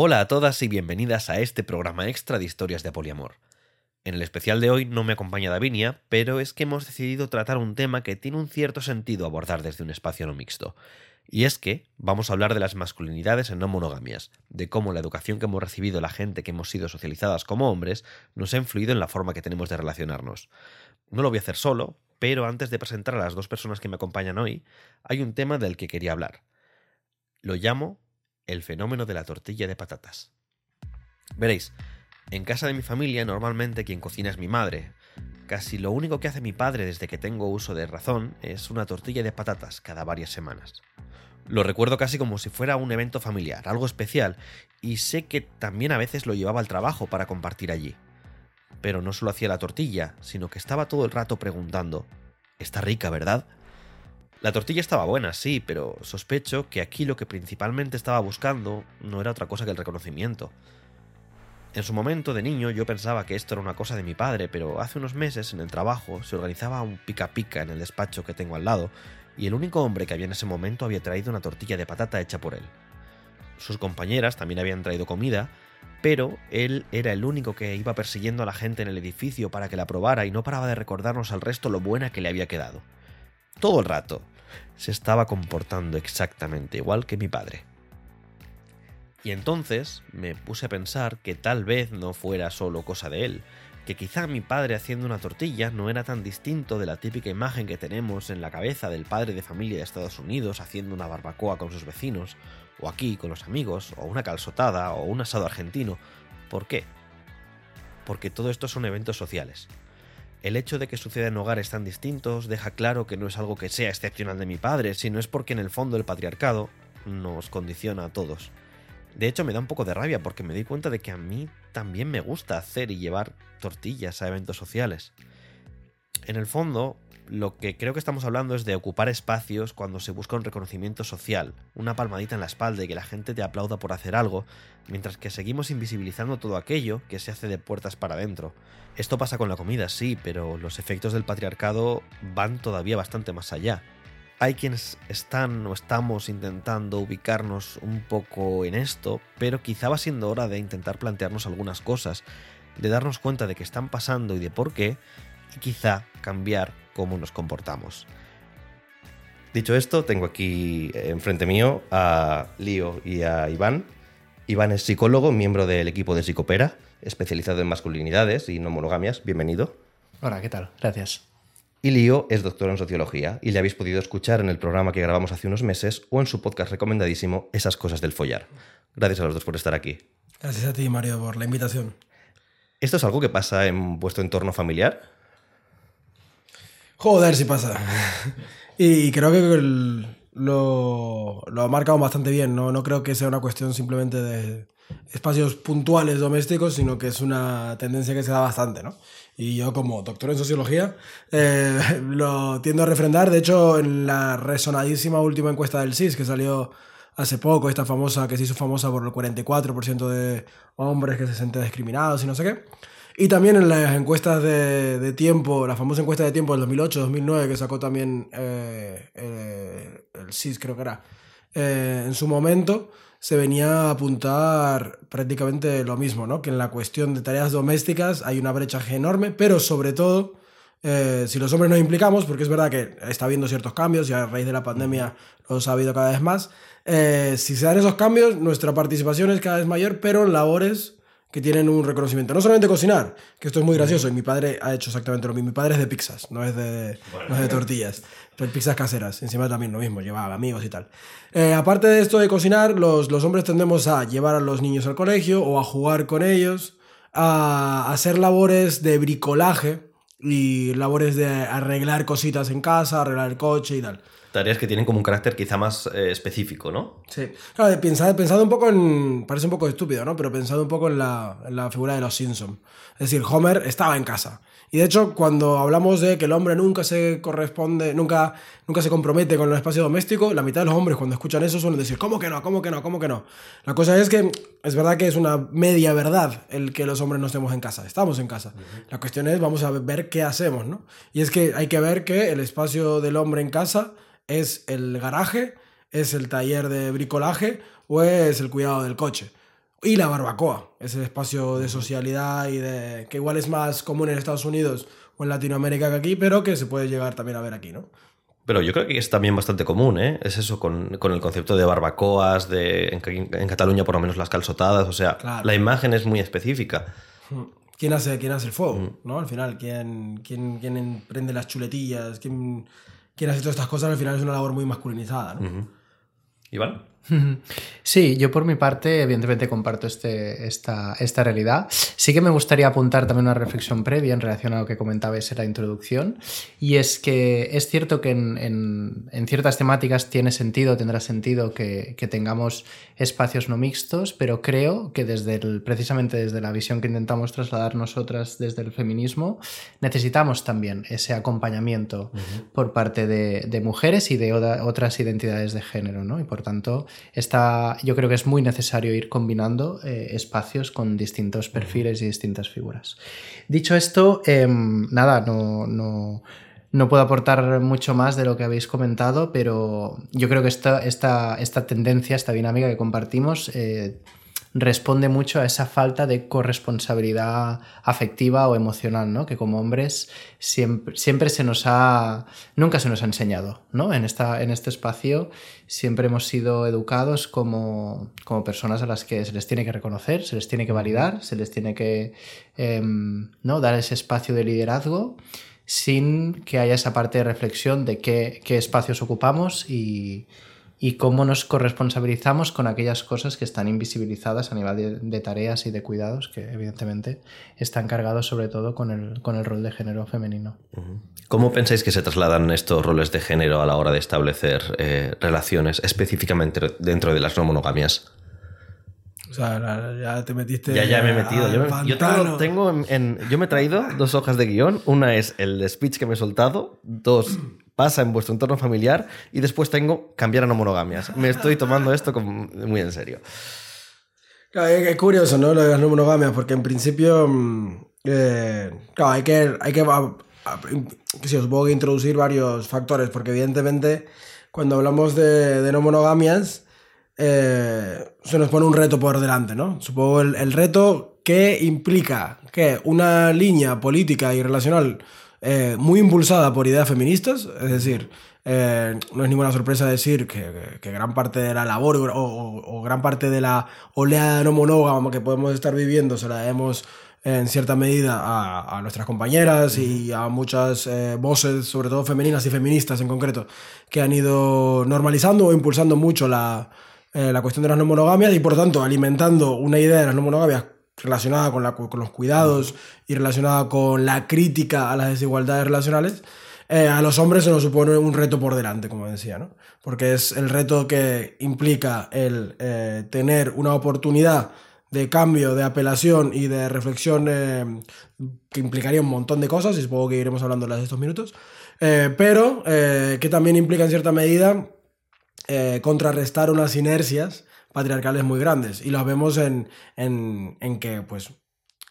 Hola a todas y bienvenidas a este programa extra de historias de poliamor. En el especial de hoy no me acompaña Davinia, pero es que hemos decidido tratar un tema que tiene un cierto sentido abordar desde un espacio no mixto. Y es que vamos a hablar de las masculinidades en no monogamias, de cómo la educación que hemos recibido la gente que hemos sido socializadas como hombres nos ha influido en la forma que tenemos de relacionarnos. No lo voy a hacer solo, pero antes de presentar a las dos personas que me acompañan hoy, hay un tema del que quería hablar. Lo llamo el fenómeno de la tortilla de patatas. Veréis, en casa de mi familia normalmente quien cocina es mi madre. Casi lo único que hace mi padre desde que tengo uso de razón es una tortilla de patatas cada varias semanas. Lo recuerdo casi como si fuera un evento familiar, algo especial, y sé que también a veces lo llevaba al trabajo para compartir allí. Pero no solo hacía la tortilla, sino que estaba todo el rato preguntando, Está rica, ¿verdad? La tortilla estaba buena, sí, pero sospecho que aquí lo que principalmente estaba buscando no era otra cosa que el reconocimiento. En su momento de niño yo pensaba que esto era una cosa de mi padre, pero hace unos meses en el trabajo se organizaba un pica pica en el despacho que tengo al lado, y el único hombre que había en ese momento había traído una tortilla de patata hecha por él. Sus compañeras también habían traído comida, pero él era el único que iba persiguiendo a la gente en el edificio para que la probara y no paraba de recordarnos al resto lo buena que le había quedado. Todo el rato. Se estaba comportando exactamente igual que mi padre. Y entonces me puse a pensar que tal vez no fuera solo cosa de él, que quizá mi padre haciendo una tortilla no era tan distinto de la típica imagen que tenemos en la cabeza del padre de familia de Estados Unidos haciendo una barbacoa con sus vecinos, o aquí con los amigos, o una calzotada, o un asado argentino. ¿Por qué? Porque todo esto son eventos sociales. El hecho de que suceda en hogares tan distintos deja claro que no es algo que sea excepcional de mi padre, sino es porque en el fondo el patriarcado nos condiciona a todos. De hecho, me da un poco de rabia porque me di cuenta de que a mí también me gusta hacer y llevar tortillas a eventos sociales. En el fondo, lo que creo que estamos hablando es de ocupar espacios cuando se busca un reconocimiento social, una palmadita en la espalda y que la gente te aplauda por hacer algo, mientras que seguimos invisibilizando todo aquello que se hace de puertas para adentro. Esto pasa con la comida, sí, pero los efectos del patriarcado van todavía bastante más allá hay quienes están o estamos intentando ubicarnos un poco en esto, pero quizá va siendo hora de intentar plantearnos algunas cosas, de darnos cuenta de que están pasando y de por qué, y quizá cambiar cómo nos comportamos. Dicho esto, tengo aquí enfrente mío a Lío y a Iván. Iván es psicólogo, miembro del equipo de Psicopera, especializado en masculinidades y no monogamias. Bienvenido. Hola, ¿qué tal? Gracias. Y Lío es doctor en sociología y le habéis podido escuchar en el programa que grabamos hace unos meses o en su podcast recomendadísimo Esas cosas del follar. Gracias a los dos por estar aquí. Gracias a ti, Mario, por la invitación. ¿Esto es algo que pasa en vuestro entorno familiar? Joder, si pasa. y creo que lo, lo ha marcado bastante bien. ¿no? no creo que sea una cuestión simplemente de espacios puntuales domésticos, sino que es una tendencia que se da bastante, ¿no? Y yo como doctor en sociología eh, lo tiendo a refrendar. De hecho, en la resonadísima última encuesta del CIS que salió hace poco, esta famosa, que se hizo famosa por el 44% de hombres que se sienten discriminados y no sé qué. Y también en las encuestas de, de tiempo, la famosa encuesta de tiempo del 2008-2009 que sacó también eh, eh, el CIS, creo que era, en su momento, se venía a apuntar prácticamente lo mismo, ¿no? Que en la cuestión de tareas domésticas hay una brecha enorme, pero sobre todo, eh, si los hombres nos implicamos, porque es verdad que está habiendo ciertos cambios y a raíz de la pandemia los ha habido cada vez más, eh, si se dan esos cambios, nuestra participación es cada vez mayor, pero en labores que tienen un reconocimiento. No solamente cocinar, que esto es muy gracioso, y mi padre ha hecho exactamente lo mismo. Mi padre es de pizzas, no es de, no es de tortillas. Pero pizzas caseras, encima también lo mismo, llevaba amigos y tal. Eh, aparte de esto de cocinar, los, los hombres tendemos a llevar a los niños al colegio o a jugar con ellos, a hacer labores de bricolaje y labores de arreglar cositas en casa, arreglar el coche y tal tareas que tienen como un carácter quizá más eh, específico, ¿no? Sí. Claro, pensado, pensado un poco en. Parece un poco estúpido, ¿no? Pero pensado un poco en la, en la figura de los Simpson. Es decir, Homer estaba en casa. Y de hecho, cuando hablamos de que el hombre nunca se corresponde, nunca, nunca se compromete con el espacio doméstico, la mitad de los hombres cuando escuchan eso suelen decir, ¿cómo que no? ¿Cómo que no? ¿Cómo que no? La cosa es que es verdad que es una media verdad el que los hombres no estemos en casa. Estamos en casa. La cuestión es, vamos a ver qué hacemos, ¿no? Y es que hay que ver que el espacio del hombre en casa ¿Es el garaje? ¿Es el taller de bricolaje? ¿O es el cuidado del coche? Y la barbacoa, ese espacio de socialidad y de que igual es más común en Estados Unidos o en Latinoamérica que aquí, pero que se puede llegar también a ver aquí, ¿no? Pero yo creo que es también bastante común, ¿eh? Es eso con, con el concepto de barbacoas, de en, en, Cataluña por lo menos las calzotadas, o sea, Claro. la imagen es muy específica. ¿Quién hace, quién hace el fuego? Mm. ¿no? Al final, ¿quién, quién, quién prende las chuletillas? ¿Quién, quién hace todas estas cosas? Al final es una labor muy masculinizada. ¿no? Ujú. Iván. Sí, yo por mi parte, evidentemente comparto este, esta, esta realidad. Sí que me gustaría apuntar también una reflexión previa en relación a lo que comentabais en la introducción. Y es que es cierto que en, en- en ciertas temáticas tiene sentido, tendrá sentido que, que tengamos espacios no mixtos, pero creo que desde el, precisamente desde la visión que intentamos trasladar nosotras desde el feminismo, necesitamos también ese acompañamiento por parte de, de mujeres y de oda- otras identidades de género, ¿no? Y por tanto, está, yo creo que es muy necesario ir combinando eh, espacios con distintos perfiles y distintas figuras. Dicho esto, em, nada, no, no, no puedo aportar mucho más de lo que habéis comentado, pero yo creo que esta, esta, esta tendencia, esta dinámica que compartimos, eh, responde mucho a esa falta de corresponsabilidad afectiva o emocional, ¿no? Que como hombres siempre, siempre se nos ha, nunca se nos ha enseñado, ¿no? En, esta, en este espacio siempre hemos sido educados como, como personas a las que se les tiene que reconocer, se les tiene que validar, se les tiene que em, ¿no? dar ese espacio de liderazgo sin que haya esa parte de reflexión de qué, qué espacios ocupamos y, y cómo nos corresponsabilizamos con aquellas cosas que están invisibilizadas a nivel de, de tareas y de cuidados que evidentemente están cargados sobre todo con el, con el rol de género femenino. ¿Cómo pensáis que se trasladan estos roles de género a la hora de establecer eh, relaciones específicamente dentro de las no monogamias? O sea, ya te metiste. Ya, ya me he metido. Yo, me- yo tengo, tengo en, en- yo me he traído dos hojas de guion. Una es el speech que me he soltado. Dos, pasa en vuestro entorno familiar. Y después tengo cambiar a no monogamias. Me estoy tomando esto como muy en serio. Claro, es, curioso, ¿no? Lo de las no monogamias, porque en principio. mm, eh, claro, hay que. Hay que sí, supongo que introducir varios factores, porque evidentemente, cuando hablamos de, no monogamias, eh, se nos pone un reto por delante, ¿no? Supongo el reto que implica que una línea política y relacional eh, muy impulsada por ideas feministas, es decir, eh, no es ninguna sorpresa decir que, gran parte de la labor o, o- o gran parte de la oleada no monógama que podemos estar viviendo se la debemos en cierta medida a, a nuestras compañeras y a muchas eh, voces, sobre todo femeninas y feministas en concreto, que han ido normalizando o impulsando mucho la, eh, la cuestión de las no monogamias y por tanto alimentando una idea de las no monogamias relacionada con, la, con los cuidados y relacionada con la crítica a las desigualdades relacionales, eh, a los hombres se nos supone un reto por delante, como decía, ¿no? Porque es el reto que implica el eh, tener una oportunidad de cambio, de apelación y de reflexión eh, que implicaría un montón de cosas, y supongo que iremos hablando en estos minutos, pero que también implica en cierta medida contrarrestar unas inercias patriarcales muy grandes. Y las vemos en, en, en que, pues,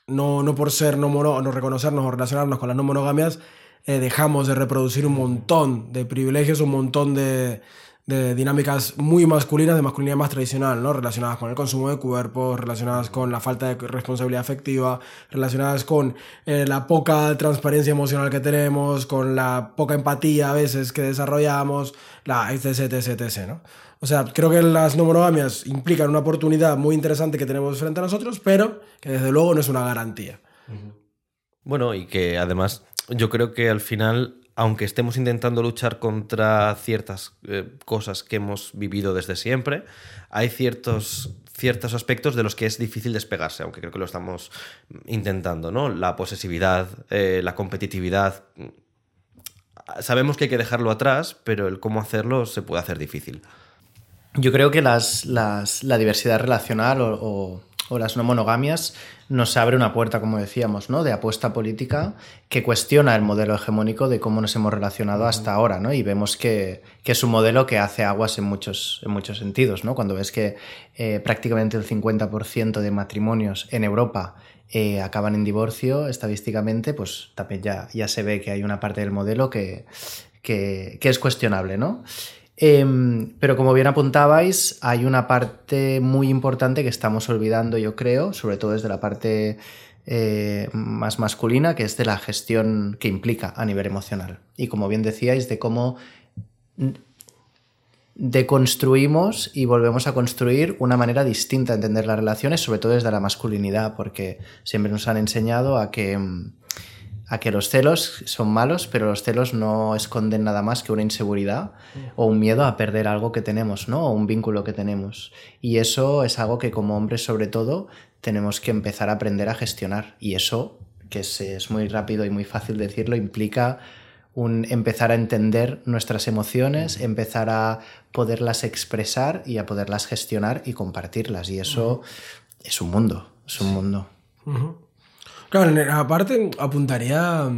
no, no por ser no, mono, no reconocernos o relacionarnos con las no monogamias, eh, dejamos de reproducir un montón de privilegios, un montón de, de dinámicas muy masculinas, de masculinidad más tradicional, ¿no? Relacionadas con el consumo de cuerpos, relacionadas con la falta de responsabilidad afectiva, relacionadas con eh, la poca transparencia emocional que tenemos, con la poca empatía a veces que desarrollamos, la etc, etc, etc, ¿no? O sea, creo que las no monogamias implican una oportunidad muy interesante que tenemos frente a nosotros, pero que desde luego no es una garantía. Bueno, y que además yo creo que al final, aunque estemos intentando luchar contra ciertas eh, cosas que hemos vivido desde siempre, hay ciertos, ciertos aspectos de los que es difícil despegarse, aunque creo que lo estamos intentando, ¿no? La posesividad, eh, la competitividad. Sabemos que hay que dejarlo atrás, pero el cómo hacerlo se puede hacer difícil. Yo creo que las, las- la diversidad relacional o, o- o las no monogamias nos abre una puerta, como decíamos, ¿no? de apuesta política que cuestiona el modelo hegemónico de cómo nos hemos relacionado hasta ahora. ¿no? Y vemos que, que es un modelo que hace aguas en muchos, en muchos sentidos. ¿no? Cuando ves que eh, prácticamente el 50% de matrimonios en Europa eh, acaban en divorcio, estadísticamente, pues también ya, ya se ve que hay una parte del modelo que, que, que es cuestionable. ¿no? Em, pero como bien apuntabais, hay una parte muy importante que estamos olvidando, yo creo, sobre todo desde la parte eh, más masculina, que es de la gestión que implica a nivel emocional. Y como bien decíais, de cómo deconstruimos y volvemos a construir una manera distinta de entender las relaciones, sobre todo desde la masculinidad, porque siempre nos han enseñado a que, a que los celos son malos, pero los celos no esconden nada más que una inseguridad o un miedo a perder algo que tenemos, ¿no? O un vínculo que tenemos. Y eso es algo que como hombres sobre todo tenemos que empezar a aprender a gestionar. Y eso, que es, es muy rápido y muy fácil decirlo, implica un empezar a entender nuestras emociones, empezar a poderlas expresar y a poderlas gestionar y compartirlas. Y eso es un mundo, es un mundo. Claro, aparte apuntaría...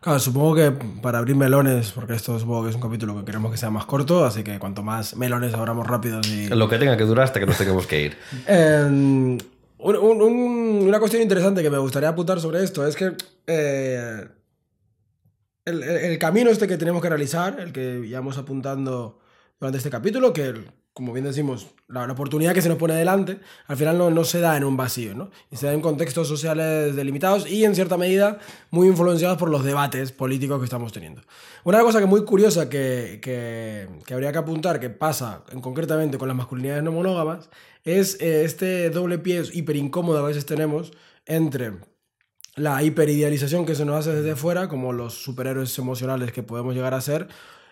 Claro, supongo que para abrir melones, porque esto supongo que es un capítulo que queremos que sea más corto, así que cuanto más melones abramos rápidos y... Lo que tenga que durar hasta que nos tengamos que ir. Em, una cuestión interesante que me gustaría apuntar sobre esto es que eh, el, camino este que tenemos que realizar, el que íbamos apuntando durante este capítulo, que como bien decimos, la, oportunidad que se nos pone delante, al final no, se da en un vacío, ¿no? Y se da en contextos sociales delimitados y en cierta medida muy influenciados por los debates políticos que estamos teniendo. Una cosa que muy curiosa que, que, que habría que apuntar, que pasa en, concretamente con las masculinidades no monógamas, es eh, este doble pie hiper incómodo a veces tenemos entre la hiperidealización que se nos hace desde fuera, como los superhéroes emocionales que podemos llegar a ser,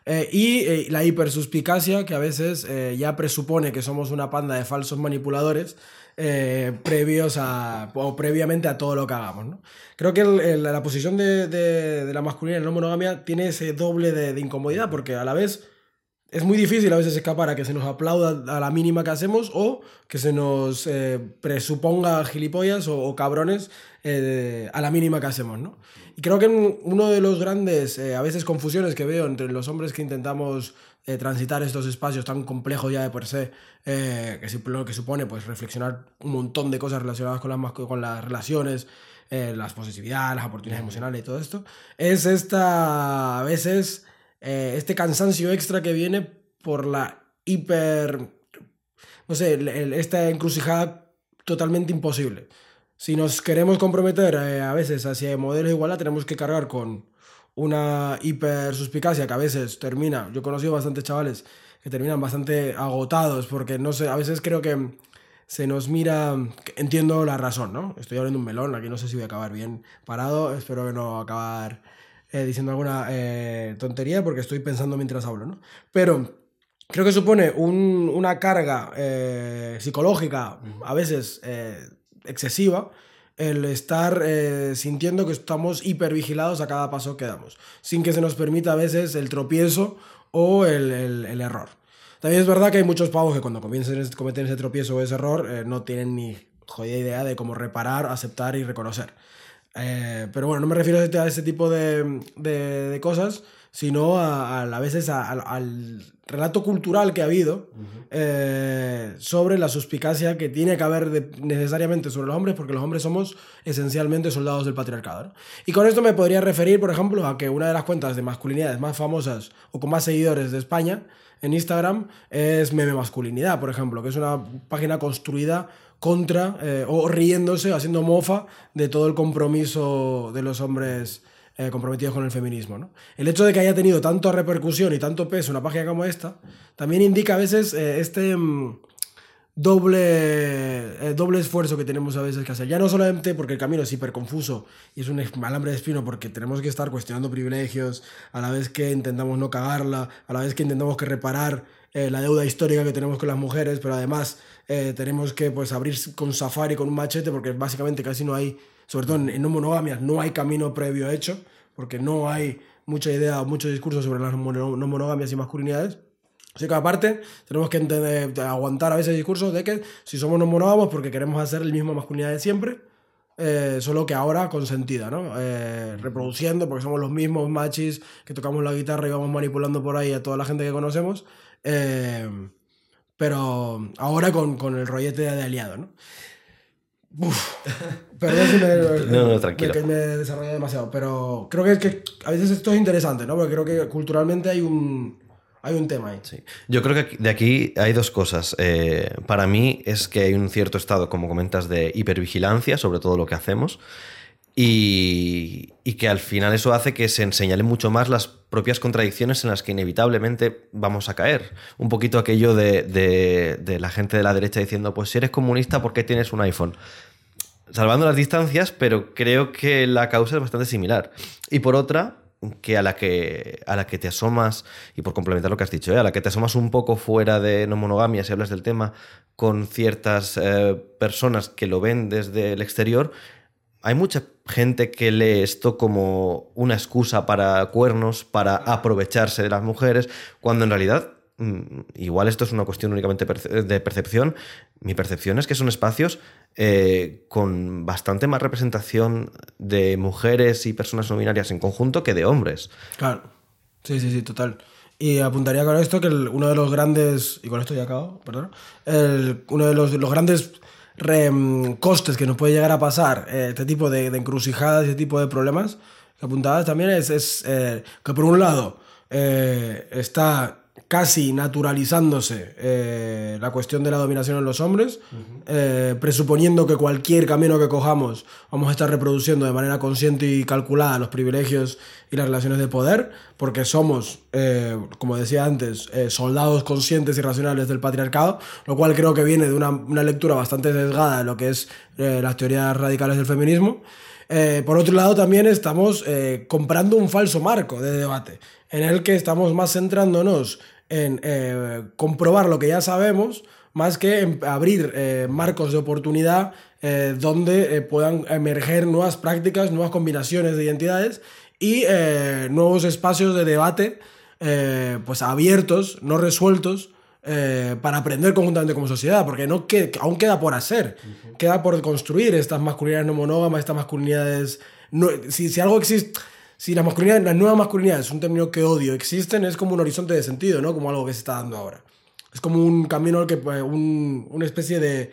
eh, y eh, la hipersuspicacia que a veces eh, ya presupone que somos una panda de falsos manipuladores previos a, o previamente a todo lo que hagamos. ¿no? Creo que la posición de, de, la masculinidad en la monogamia tiene ese doble de, de incomodidad, porque a la vez es muy difícil a veces escapar a que se nos aplauda a la mínima que hacemos o que se nos eh, presuponga gilipollas o, cabrones eh, a la mínima que hacemos, ¿no? Y creo que uno de los grandes, eh, a veces, confusiones que veo entre los hombres que intentamos transitar estos espacios tan complejos ya de por sí, que, que supone pues, reflexionar un montón de cosas relacionadas con las, con las relaciones, las positividad, las oportunidades emocionales y todo esto, es esta, a veces eh, este cansancio extra que viene por la hiper, no sé, esta encrucijada totalmente imposible. Si nos queremos comprometer eh, a veces hacia modelos de igualdad, tenemos que cargar con una hiper suspicacia que a veces termina, yo he conocido bastantes chavales que terminan bastante agotados porque no sé, a veces creo que se nos mira, entiendo la razón, ¿no? Estoy abriendo un melón, aquí no sé si voy a acabar bien parado, espero que no acabar eh, diciendo alguna eh, tontería porque estoy pensando mientras hablo, ¿no? Pero creo que supone una carga eh, psicológica a veces excesiva el estar sintiendo que estamos hipervigilados a cada paso que damos, sin que se nos permita a veces el tropiezo o el, el, error. También es verdad que hay muchos pavos que cuando comienzan a cometer ese tropiezo o ese error no tienen ni jodida idea de cómo reparar, aceptar y reconocer. Eh, pero bueno, no me refiero a ese tipo de, de, cosas, sino a, a, veces al relato cultural que ha habido eh, sobre la suspicacia que tiene que haber necesariamente sobre los hombres, porque los hombres somos esencialmente soldados del patriarcado. Y con esto me podría referir, por ejemplo, a que una de las cuentas de masculinidades más famosas o con más seguidores de España en Instagram es Meme Masculinidad, por ejemplo, que es una página construida contra eh, o riéndose, haciendo mofa de todo el compromiso de los hombres eh, comprometidos con el feminismo. ¿no? El hecho de que haya tenido tanta repercusión y tanto peso una página como esta, también indica a veces eh, este mm, doble, doble esfuerzo que tenemos a veces que hacer. Ya no solamente porque el camino es hiper confuso y es un alambre de espino porque tenemos que estar cuestionando privilegios, a la vez que intentamos no cagarla, a la vez que intentamos que reparar la deuda histórica que tenemos con las mujeres, pero además eh, tenemos que pues, abrir con safari, con un machete, porque básicamente casi no hay, sobre todo en, no monogamias, no hay camino previo hecho, porque no hay mucha idea o mucho discurso sobre las no monogamias y masculinidades. Así que aparte, tenemos que entender, aguantar a veces el discurso de que si somos no monógamos porque queremos hacer el mismo masculinidad de siempre, eh, solo que ahora consentida, ¿no? Eh, reproduciendo, porque somos los mismos machis que tocamos la guitarra y vamos manipulando por ahí a toda la gente que conocemos. Eh, pero ahora con, con el rollete de aliado. Uf, perdón si me, no, no, tranquilo. me, me demasiado, pero creo que, que, a veces esto es interesante, ¿no? Porque creo que culturalmente hay un, hay un tema ahí. Sí. Yo creo que de aquí hay dos cosas. Eh, para mí es que hay un cierto estado, como comentas, de hipervigilancia sobre todo lo que hacemos. Y, y, que al final eso hace que se señalen mucho más las propias contradicciones en las que inevitablemente vamos a caer. Un poquito aquello de, de, de la gente de la derecha diciendo, pues si eres comunista, ¿por qué tienes un iPhone? Salvando las distancias, pero creo que la causa es bastante similar. Y por otra, que a la que a la que te asomas y por complementar lo que has dicho ¿eh? a la que te asomas un poco fuera de no monogamia si hablas del tema con ciertas eh, personas que lo ven desde el exterior hay mucha gente que lee esto como una excusa para cuernos para aprovecharse de las mujeres cuando en realidad igual esto es una cuestión únicamente de percepción mi percepción es que son espacios eh, con bastante más representación de mujeres y personas no binarias en conjunto que de hombres. Claro, sí, sí, sí, total. Y apuntaría con esto que uno de los grandes, y con esto ya acabo, perdón, uno de los, los grandes mm, costes que nos puede llegar a pasar eh, este tipo de, de, encrucijadas, este tipo de problemas que apuntabas también es, es eh, que por un lado eh, está casi naturalizándose eh, la cuestión de la dominación en los hombres, uh -huh. eh, presuponiendo que cualquier camino que cojamos vamos a estar reproduciendo de manera consciente y calculada los privilegios y las relaciones de poder, porque somos, eh, como decía antes, soldados conscientes y racionales del patriarcado, lo cual creo que viene de una, una lectura bastante sesgada de lo que es las teorías radicales del feminismo. Eh, por otro lado, también estamos eh, comprando un falso marco de debate, en el que estamos más centrándonos en eh, comprobar lo que ya sabemos, más que en abrir eh, marcos de oportunidad eh, donde puedan emerger nuevas prácticas, nuevas combinaciones de identidades y nuevos espacios de debate pues abiertos, no resueltos, eh, para aprender conjuntamente como sociedad, porque no que, aún queda por hacer, uh -huh. queda por construir estas masculinidades no monógamas, estas masculinidades... No, si, si, algo existe... Si las masculinidades, las nuevas masculinidades, un término que odio, existen, es como un horizonte de sentido, ¿no? Como algo que se está dando ahora. Es como un camino, que, un, una especie de,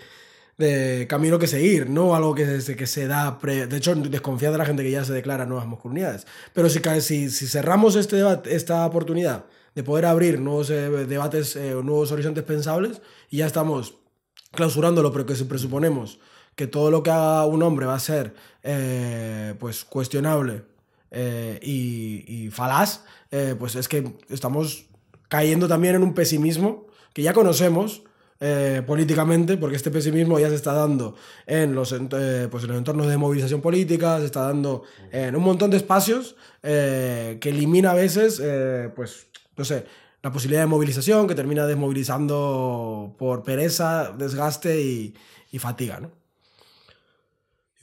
de camino que seguir, no algo que se, que se da... Pre... De hecho, desconfía de la gente que ya se declara nuevas masculinidades. Pero si, si, si cerramos este debate, esta oportunidad de poder abrir nuevos eh, debates, eh, nuevos horizontes pensables y ya estamos clausurándolo, pero que si presuponemos que todo lo que haga un hombre va a ser eh, pues cuestionable eh, y, y, falaz, eh, pues es que estamos cayendo también en un pesimismo que ya conocemos, eh, políticamente, porque este pesimismo ya se está dando en los, eh, pues en los entornos de movilización política, se está dando en un montón de espacios que elimina a veces, pues, no sé, la posibilidad de movilización, que termina desmovilizando por pereza, desgaste y, y fatiga, ¿no?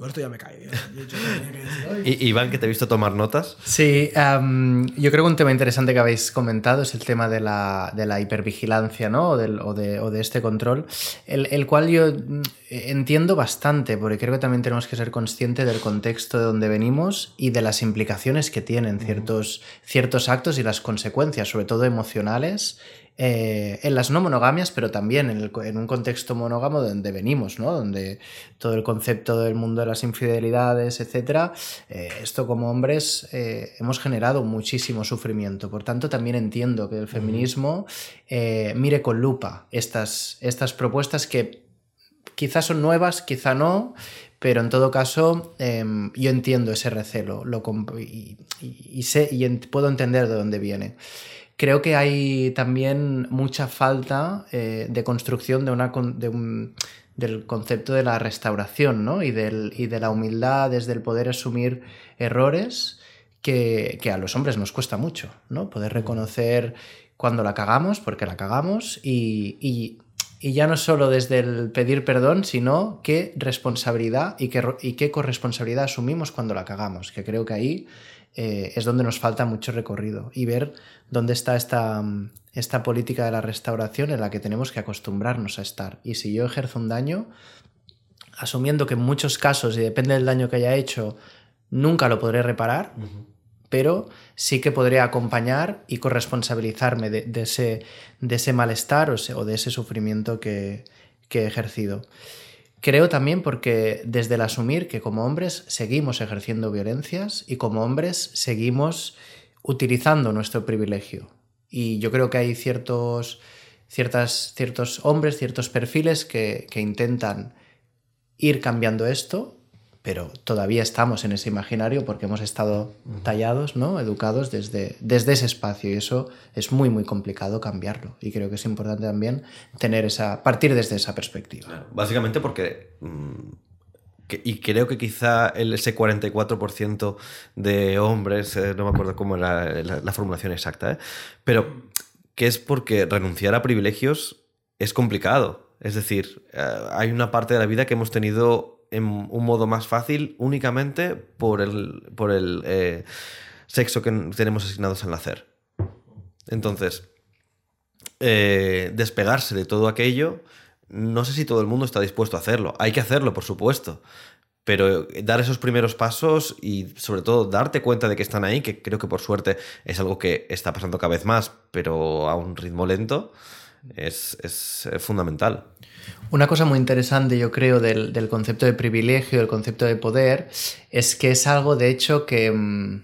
Igual esto ya me cae. y, Iván, que te he visto tomar notas. Sí, um, yo creo que un tema interesante que habéis comentado es el tema de la, de la hipervigilancia, ¿no? O, del, o, de, o de, este control, el, el, cual yo mm, entiendo bastante, porque creo que también tenemos que ser conscientes del contexto de donde venimos y de las implicaciones que tienen ciertos, ciertos actos y las consecuencias, sobre todo emocionales, eh, en las no monogamias, pero también en, el, en, un contexto monógamo de donde venimos, ¿no? donde todo el concepto del mundo de las infidelidades, etc., eh, esto como hombres eh, hemos generado muchísimo sufrimiento. Por tanto, también entiendo que el feminismo mire con lupa estas, estas propuestas que quizás son nuevas, quizá no, pero en todo caso eh, yo entiendo ese recelo lo y, y, y, sé, y puedo entender de dónde viene. Creo que hay también mucha falta eh, de construcción de una, de del concepto de la restauración ¿no? y, de la humildad desde el poder asumir errores que, a los hombres nos cuesta mucho, ¿no? Poder reconocer cuando la cagamos, porque la cagamos, y, y ya no solo desde el pedir perdón, sino qué responsabilidad y qué, y qué corresponsabilidad asumimos cuando la cagamos, que creo que ahí eh, es donde nos falta mucho recorrido y ver dónde está esta, esta política de la restauración en la que tenemos que acostumbrarnos a estar. Y si yo ejerzo un daño, asumiendo que en muchos casos, y depende del daño que haya hecho, nunca lo podré reparar. Pero sí que podré acompañar y corresponsabilizarme de, de, ese, de ese malestar o, de ese sufrimiento que, que he ejercido. Creo también porque desde el asumir que como hombres seguimos ejerciendo violencias y como hombres seguimos utilizando nuestro privilegio. Y yo creo que hay ciertos, ciertas, ciertos hombres, ciertos perfiles que, que intentan ir cambiando esto pero todavía estamos en ese imaginario porque hemos estado tallados, ¿no? educados desde, desde ese espacio y eso es muy muy complicado cambiarlo y creo que es importante también tener esa partir desde esa perspectiva. básicamente porque mm, y creo que quizá el, ese 44% de hombres, eh, no me acuerdo cómo era la, formulación exacta, ¿eh? pero que es porque renunciar a privilegios es complicado. Es decir, eh, hay una parte de la vida que hemos tenido en un modo más fácil únicamente por el, por el eh, sexo que tenemos asignados al nacer. Entonces, eh, despegarse de todo aquello, no sé si todo el mundo está dispuesto a hacerlo. Hay que hacerlo, por supuesto. Pero dar esos primeros pasos y sobre todo darte cuenta de que están ahí, que creo que por suerte es algo que está pasando cada vez más, pero a un ritmo lento, es, es fundamental. Una cosa muy interesante, yo creo, del, concepto de privilegio, del concepto de poder, es que es algo, de hecho, que, mm,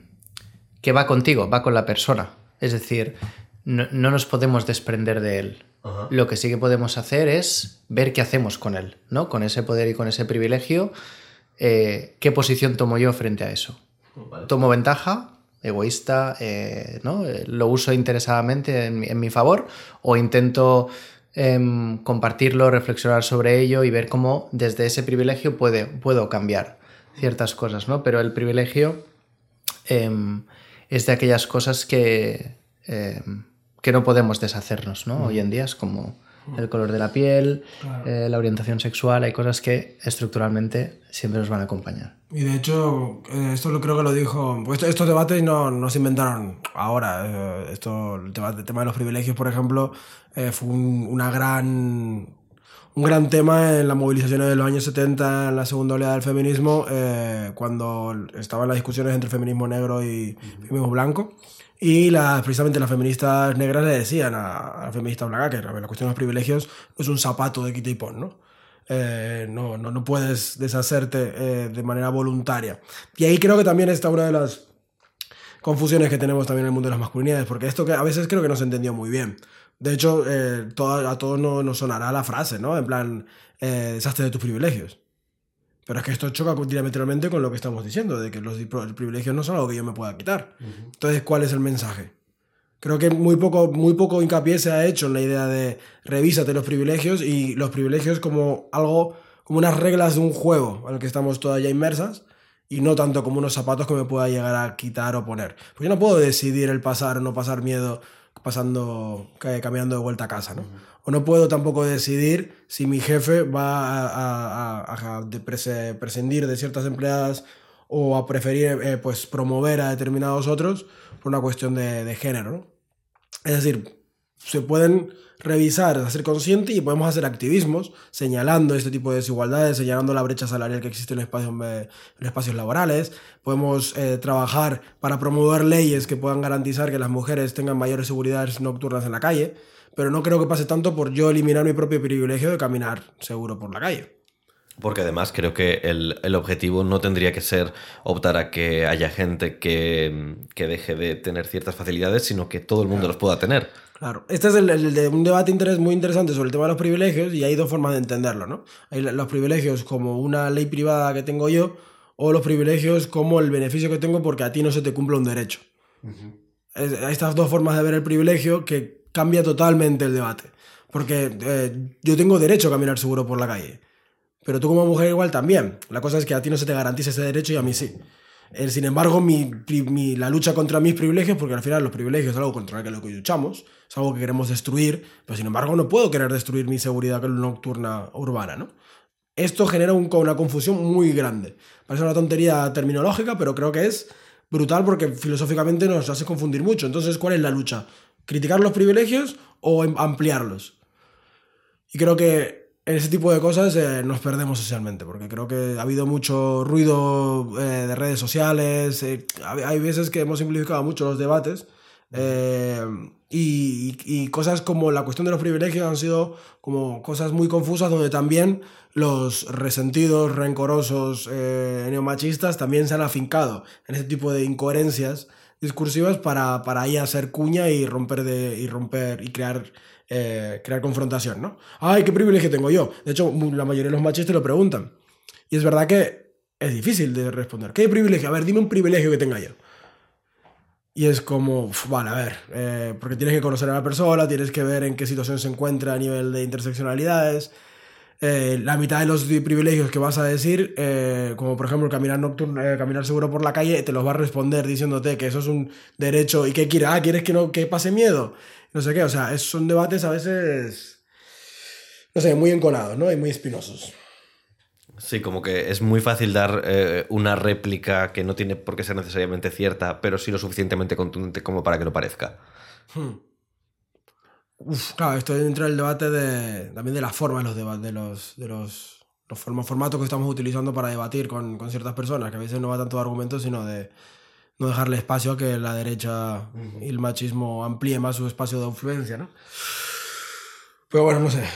que va contigo, va con la persona. Es decir, no, nos podemos desprender de él. Lo que sí que podemos hacer es ver qué hacemos con él, ¿no? Con ese poder y con ese privilegio, eh, ¿qué posición tomo yo frente a eso? ¿Tomo ventaja? egoísta, eh, ¿no? lo uso interesadamente en, en mi favor o intento Em, compartirlo, reflexionar sobre ello y ver cómo desde ese privilegio puede, puedo cambiar ciertas cosas, ¿no? Pero el privilegio em, es de aquellas cosas que, em, que no podemos deshacernos, ¿no? Hoy en día es como el color de la piel, eh, la orientación sexual, hay cosas que estructuralmente siempre nos van a acompañar. Y de hecho, eh, esto lo creo que lo dijo, pues estos debates no, no se inventaron ahora, eh, esto, el, tema, de los privilegios, por ejemplo, fue un, una gran, un gran tema en las movilizaciones de los años 70, en la segunda oleada del feminismo, cuando estaban las discusiones entre feminismo negro y feminismo blanco. Y la, precisamente las feministas negras le decían a, la feminista blanca que la cuestión de los privilegios es un zapato de quita y pon, ¿no? Eh, no, no, no, puedes deshacerte eh, de manera voluntaria. Y ahí creo que también está una de las confusiones que tenemos también en el mundo de las masculinidades, porque esto que a veces creo que no se entendió muy bien. De hecho, eh, a todos nos no sonará la frase, ¿no? En plan, deshazte de tus privilegios. Pero es que esto choca diametralmente con lo que estamos diciendo, de que los privilegios no son algo que yo me pueda quitar. Entonces, ¿cuál es el mensaje? Creo que muy poco, muy poco hincapié se ha hecho en la idea de revísate los privilegios y los privilegios como algo, como unas reglas de un juego en el que estamos todavía inmersas y no tanto como unos zapatos que me pueda llegar a quitar o poner. Porque yo no puedo decidir el pasar o no pasar miedo pasando, caminando de vuelta a casa, ¿no? O no puedo tampoco decidir si mi jefe va a, prescindir de ciertas empleadas o a preferir eh, pues, promover a determinados otros por una cuestión de, género. Es decir, se pueden revisar, hacer consciente y podemos hacer activismos señalando este tipo de desigualdades, señalando la brecha salarial que existe en, espacios, en espacios laborales. Podemos eh, trabajar para promover leyes que puedan garantizar que las mujeres tengan mayores seguridades nocturnas en la calle, pero no creo que pase tanto por yo eliminar mi propio privilegio de caminar seguro por la calle. Porque además creo que el, el, objetivo no tendría que ser optar a que haya gente que, que deje de tener ciertas facilidades, sino que todo el mundo los pueda tener. Claro, este es el, de un debate interés muy interesante sobre el tema de los privilegios y hay dos formas de entenderlo, ¿no? Hay los privilegios como una ley privada que tengo yo o los privilegios como el beneficio que tengo porque a ti no se te cumple un derecho. Hay estas dos formas de ver el privilegio que cambia totalmente el debate. Porque eh, yo tengo derecho a caminar seguro por la calle, pero tú como mujer igual también. La cosa es que a ti no se te garantiza ese derecho y a mí sí. Eh, sin embargo, mi, la lucha contra mis privilegios, porque al final los privilegios es algo contra lo que luchamos, es algo que queremos destruir, pero sin embargo no puedo querer destruir mi seguridad nocturna urbana, ¿no? Esto genera una confusión muy grande. Parece una tontería terminológica, pero creo que es brutal porque filosóficamente nos hace confundir mucho. Entonces, ¿cuál es la lucha? ¿Criticar los privilegios o em, ampliarlos? Y creo que en ese tipo de cosas eh, nos perdemos socialmente, porque creo que ha habido mucho ruido eh, de redes sociales, eh, hay veces que hemos simplificado mucho los debates y, y, cosas como la cuestión de los privilegios han sido como cosas muy confusas donde también los resentidos, rencorosos, neomachistas también se han afincado en ese tipo de incoherencias discursivas para, para ahí hacer cuña y romper, de, y, romper y crear, eh, crear confrontación, ¿no? ¡Ay, qué privilegio tengo yo! De hecho, la mayoría de los machos te lo preguntan. Y es verdad que es difícil de responder. ¿Qué privilegio? A ver, dime un privilegio que tenga yo. Y es como, vale, a ver, eh, porque tienes que conocer a la persona, tienes que ver en qué situación se encuentra a nivel de interseccionalidades. Eh, la mitad de los privilegios que vas a decir, eh, como por ejemplo caminar nocturno, caminar seguro por la calle, te los va a responder diciéndote que eso es un derecho y que quiere, ah, quieres que no que pase miedo, no sé qué, o sea, son debates a veces, no sé, muy encolados, ¿no? Y muy espinosos. Sí, como que es muy fácil dar eh, una réplica que no tiene por qué ser necesariamente cierta, pero sí lo suficientemente contundente como para que lo parezca. Hmm. Uf, claro, esto entra el debate de, también de las formas de los debates, de los, de los, los formatos que estamos utilizando para debatir con, con, ciertas personas, que a veces no va tanto de argumentos, sino de no dejarle espacio a que la derecha y el machismo amplíe más su espacio de influencia, ¿no? Pero bueno, no sé.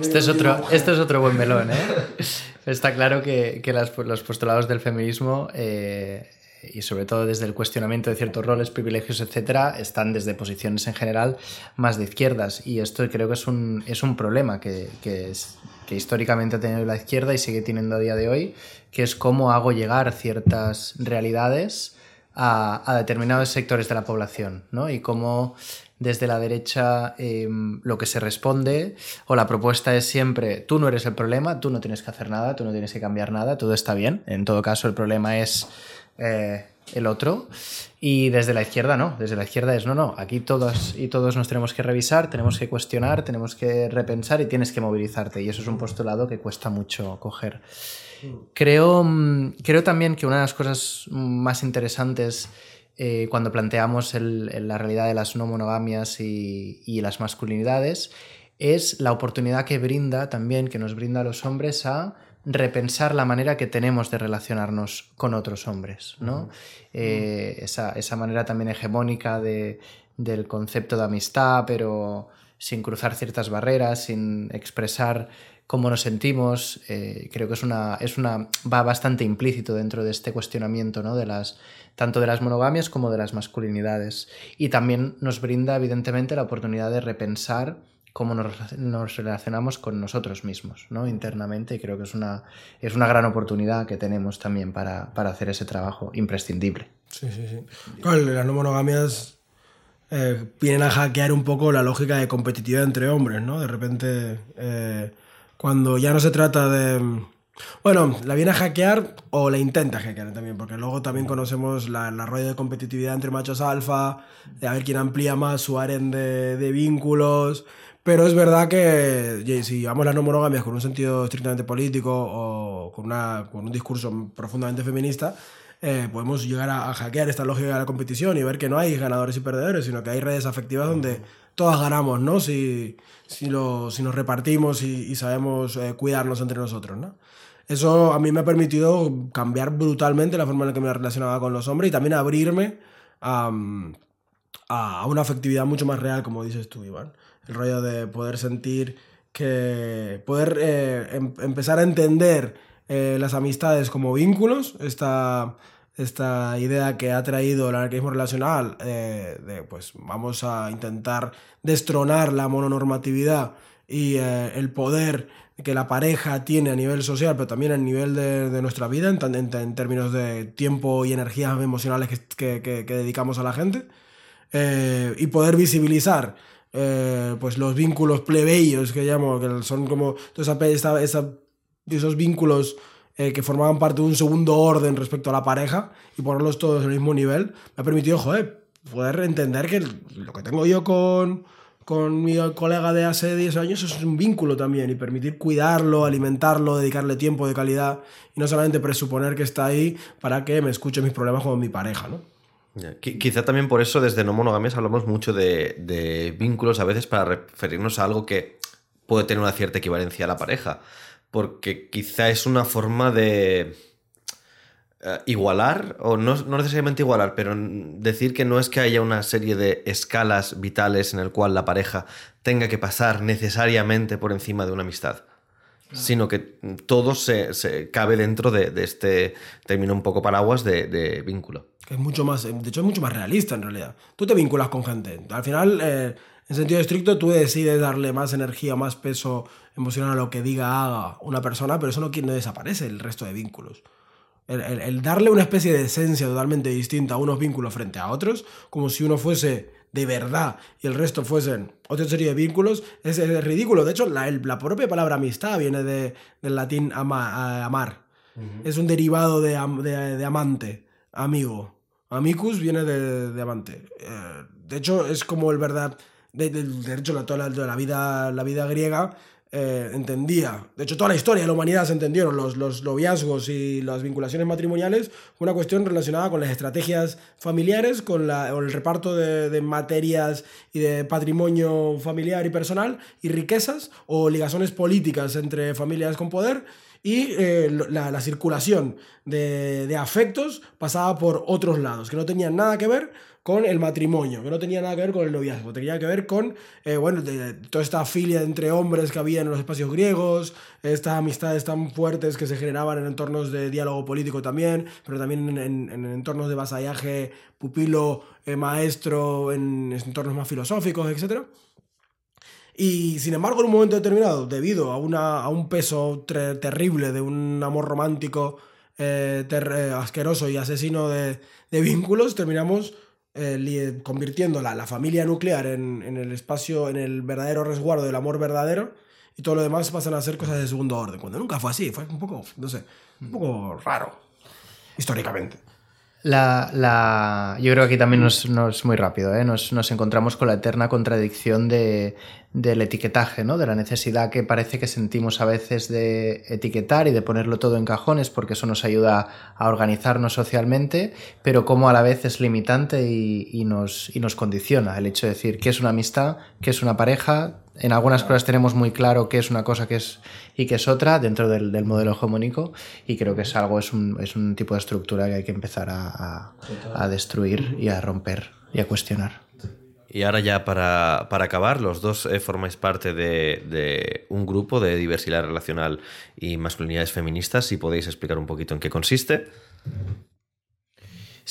Este es, otro, este es otro buen melón, ¿eh? Está claro que, que los postulados del feminismo, eh, y sobre todo desde el cuestionamiento de ciertos roles, privilegios, etcétera, están desde posiciones en general más de izquierdas. Y esto creo que es un, es un problema que, que, es, que históricamente ha tenido la izquierda y sigue teniendo a día de hoy, que es cómo hago llegar ciertas realidades a, a, determinados sectores de la población, ¿no? Y cómo desde la derecha em, lo que se responde o la propuesta es siempre, tú no eres el problema, tú no tienes que hacer nada, tú no tienes que cambiar nada, todo está bien. En todo caso, el problema es eh, el otro. Y desde la izquierda no, desde la izquierda es no, no, aquí todos y todos nos tenemos que revisar, tenemos que cuestionar, tenemos que repensar y tienes que movilizarte. Y eso es un postulado que cuesta mucho coger. Creo, mm, creo también que una de las cosas más interesantes eh, cuando planteamos la realidad de las no monogamias y, las masculinidades, es la oportunidad que brinda también, que nos brinda a los hombres a repensar la manera que tenemos de relacionarnos con otros hombres, ¿no? Eh, esa, manera también hegemónica del concepto de amistad, pero sin cruzar ciertas barreras, sin expresar cómo nos sentimos, eh, creo que es una, es una, va bastante implícito dentro de este cuestionamiento, ¿no? De las, tanto de las monogamias como de las masculinidades. Y también nos brinda, evidentemente, la oportunidad de repensar cómo nos, relacionamos con nosotros mismos, ¿no? Internamente, y creo que es una, es una gran oportunidad que tenemos también para, hacer ese trabajo imprescindible. Sí, sí, sí. las no monogamias eh, vienen a hackear un poco la lógica de competitividad entre hombres, ¿no? De repente... Eh, cuando ya no se trata de... Bueno, la viene a hackear o la intenta hackear también, porque luego también conocemos la, la de competitividad entre machos alfa, de a ver quién amplía más su aren de, de vínculos. Pero es verdad que si llevamos las no monogamias con un sentido estrictamente político o con, una, con un discurso profundamente feminista, eh, podemos llegar a, a, hackear esta lógica de la competición y ver que no hay ganadores y perdedores, sino que hay redes afectivas donde todas ganamos, ¿no? Si, si, lo, si nos repartimos y, sabemos eh, cuidarnos entre nosotros, ¿no? Eso a mí me ha permitido cambiar brutalmente la forma en la que me relacionaba con los hombres y también abrirme a, a una afectividad mucho más real, como dices tú, Iván. El rollo de poder sentir que... poder eh, em, empezar a entender eh, las amistades como vínculos, esta esta idea que ha traído el anarquismo relacional, eh, de pues vamos a intentar destronar la mononormatividad y el poder que la pareja tiene a nivel social, pero también a nivel de, nuestra vida, en, términos de tiempo y energías emocionales que, que, dedicamos a la gente, eh, y poder visibilizar pues los vínculos plebeyos que llamo, que son como esa, esos vínculos eh, que formaban parte de un segundo orden respecto a la pareja y ponerlos todos el mismo nivel, me ha permitido, joder, poder entender que lo que tengo yo con, con mi colega de hace 10 años es un vínculo también y permitir cuidarlo, alimentarlo, dedicarle tiempo de calidad y no solamente presuponer que está ahí para que me escuche mis problemas con mi pareja, ¿no? Quizá también por eso desde no monogamias hablamos mucho de, vínculos a veces para referirnos a algo que puede tener una cierta equivalencia a la pareja porque quizá es una forma de eh, igualar, o no, necesariamente igualar, pero decir que no es que haya una serie de escalas vitales en el cual la pareja tenga que pasar necesariamente por encima de una amistad. Sino que todo se, se cabe dentro de, de este término un poco paraguas de, de vínculo. Es mucho más, de hecho es mucho más realista en realidad. Tú te vinculas con gente. Al final, eh, en sentido estricto, tú decides darle más energía, más peso emocional a lo que diga, haga una persona, pero eso no, no desaparece el resto de vínculos. El, el- el darle una especie de esencia totalmente distinta a unos vínculos frente a otros, como si uno fuese de verdad y el resto fuesen otra serie de vínculos, es, es ridículo. De hecho, la, el- la propia palabra amistad viene de- del latín ama- a- amar. Es un derivado de, am- de- de amante, amigo. Amicus viene de, amante. Eh, de hecho, es como el verdad. De, hecho, la, toda la, toda la vida, la vida griega eh, entendía. De hecho, toda la historia de la humanidad se entendieron. Los, los noviazgos y las vinculaciones matrimoniales una cuestión relacionada con las estrategias familiares, con, la, con el reparto de, de materias y de patrimonio familiar y personal y riquezas o ligaciones políticas entre familias con poder y eh, la, la circulación de, afectos pasaba por otros lados, que no tenían nada que ver con el matrimonio, que no tenía nada que ver con el noviazgo, tenía que ver con, eh, bueno, de- toda esta filia entre hombres que había en los espacios griegos, estas amistades tan fuertes que se generaban en entornos de diálogo político también, pero también en, en- en entornos de vasallaje pupilo, eh, maestro, en entornos más filosóficos, etcétera. Y sin embargo, en un momento determinado, debido a, una, a un peso terrible de un amor romántico eh, eh, asqueroso y asesino de, vínculos, terminamos eh, convirtiendo la, la familia nuclear en, en el espacio, en el verdadero resguardo del amor verdadero, y todo lo demás pasan a ser cosas de segundo orden, cuando nunca fue así, fue un poco, no sé, un poco raro, históricamente. La, la- yo creo que aquí también nos, nos- muy rápido, ¿eh? nos, nos encontramos con la eterna contradicción de, del etiquetaje, ¿no? de la necesidad que parece que sentimos a veces de etiquetar y de ponerlo todo en cajones porque eso nos ayuda a organizarnos socialmente, pero como a la vez es limitante y, y nos, y nos condiciona el hecho de decir qué es una amistad, qué es una pareja. En algunas cosas tenemos muy claro qué es una cosa que es, y qué es otra dentro del, del modelo hegemónico y creo que es algo, es un, tipo de estructura que hay que empezar a destruir y a romper y a cuestionar. Y ahora ya para, para acabar, los dos eh, formáis parte de, de un grupo de diversidad relacional y masculinidades feministas, si podéis explicar un poquito en qué consiste.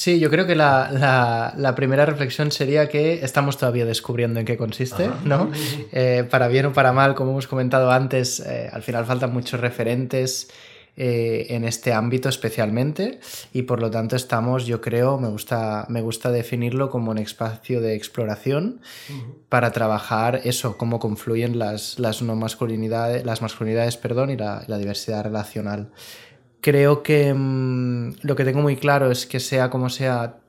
Sí, yo creo que la, la- la primera reflexión sería que estamos todavía descubriendo en qué consiste, ¿no? Eh, para bien o para mal, como hemos comentado antes, eh, al final faltan muchos referentes eh, en este ámbito especialmente y por lo tanto estamos, yo creo, me gusta, me gusta definirlo como un espacio de exploración para trabajar eso, cómo confluyen las, las no masculinidades, las masculinidades, perdón, y la, la diversidad relacional. Creo que mm, lo que tengo muy claro es que sea como sea,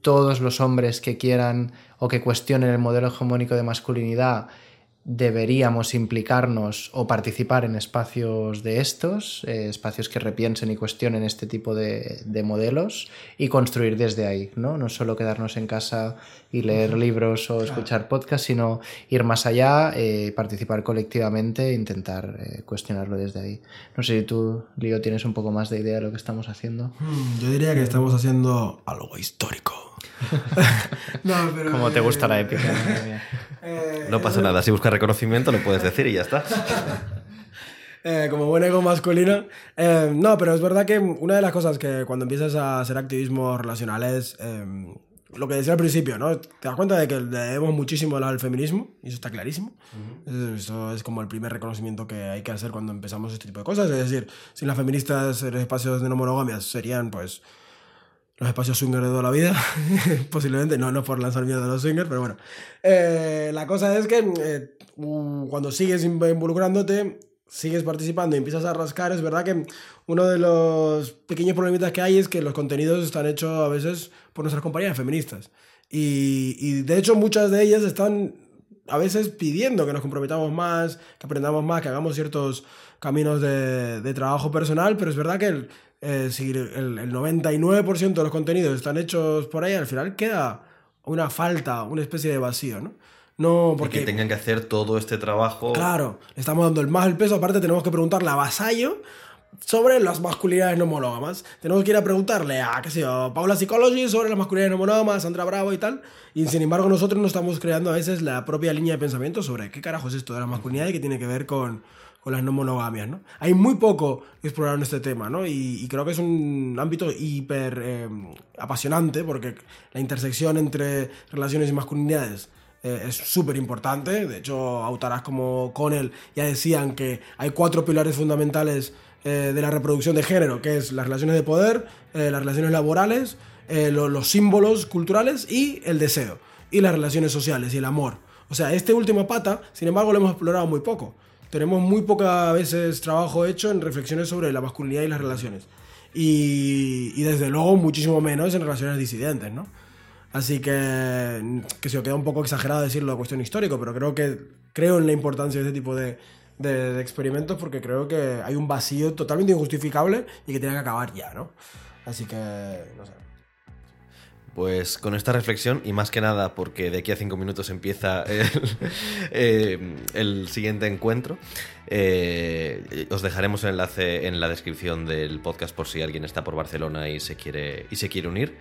todos los hombres que quieran o que cuestionen el modelo hegemónico de masculinidad deberíamos implicarnos o participar en espacios de estos, eh, espacios que repiensen y cuestionen este tipo de, de modelos y construir desde ahí, ¿no? No solo quedarnos en casa y leer libros o escuchar podcasts, sino ir más allá, eh, participar colectivamente e intentar eh, cuestionarlo desde ahí. No sé si tú, Lío, tienes un poco más de idea de lo que estamos haciendo. Hmm, Yo diría que estamos haciendo algo histórico. no, pero, Como te gusta la épica. eh, No pasa nada, si buscas reconocimiento lo puedes decir y ya está. eh, como buen ego masculino. Eh, no, pero es verdad que una de las cosas que cuando empiezas a hacer activismo relacional es eh, lo que decía al principio, ¿no? Te das cuenta de que debemos muchísimo al feminismo, y eso está clarísimo. Eso es como el primer reconocimiento que hay que hacer cuando empezamos este tipo de cosas. Es decir, sin las feministas, los espacios de no monogamias serían, pues, los espacios swinger de toda la vida, posiblemente, no, no por lanzar miedo de los swingers, pero bueno. Eh, la cosa es que eh, uh, cuando sigues in- involucrándote, sigues participando y empiezas a rascar, es verdad que uno de los pequeños problemitas que hay es que los contenidos están hechos a veces por nuestras compañías feministas. Y, y de hecho muchas de ellas están a veces pidiendo que nos comprometamos más, que aprendamos más, que hagamos ciertos caminos de, de trabajo personal, pero es verdad que el, eh, si el, el 99% de los contenidos están hechos por ahí, al final queda una falta, una especie de vacío, ¿no? No, Porque porque... tengan que hacer todo este trabajo. Claro, le estamos dando el más el peso, aparte tenemos que preguntarle a Vasallo sobre las masculinidades no monógamas. Tenemos que ir a preguntarle a, qué sé yo, Paula Psychology sobre las masculinidades no monógamas, Sandra Bravo y tal. Y sin embargo nosotros no estamos creando a veces la propia línea de pensamiento sobre qué carajo es esto de la masculinidad y qué tiene que ver con o las no monogamias, ¿no? Hay muy poco explorado en este tema, ¿no? Y, creo que es un ámbito hiper eh, apasionante porque la intersección entre relaciones y masculinidades eh, es súper importante. De hecho, autoras como Connell ya decían que hay cuatro pilares fundamentales eh, de la reproducción de género, que es las relaciones de poder, las relaciones laborales, los símbolos culturales y el deseo, y las relaciones sociales y el amor. O sea, este último pata, sin embargo, lo hemos explorado muy poco. Tenemos muy pocas veces trabajo hecho en reflexiones sobre la masculinidad y las relaciones. Y, y desde luego muchísimo menos en relaciones disidentes, ¿no? Así que, que se queda un poco exagerado decirlo a cuestión histórica, pero creo que creo en la importancia de este tipo de, de, de, experimentos porque creo que hay un vacío totalmente injustificable y que tiene que acabar ya, ¿no? Así que, no sé. Pues con esta reflexión, y más que nada porque de aquí a cinco minutos empieza el, eh, siguiente encuentro, eh, os dejaremos el enlace en la descripción del podcast por si alguien está por Barcelona y se quiere, y se quiere unir.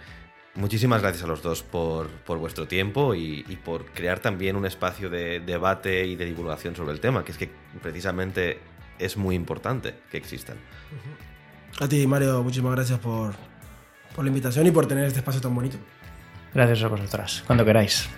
Muchísimas gracias a los dos por, vuestro tiempo y, por crear también un espacio de debate y de divulgación sobre el tema, que es que precisamente es muy importante que existan. A ti, Mario, muchísimas gracias por, por la invitación y por tener este espacio tan bonito. Gracias a vosotras, cuando queráis.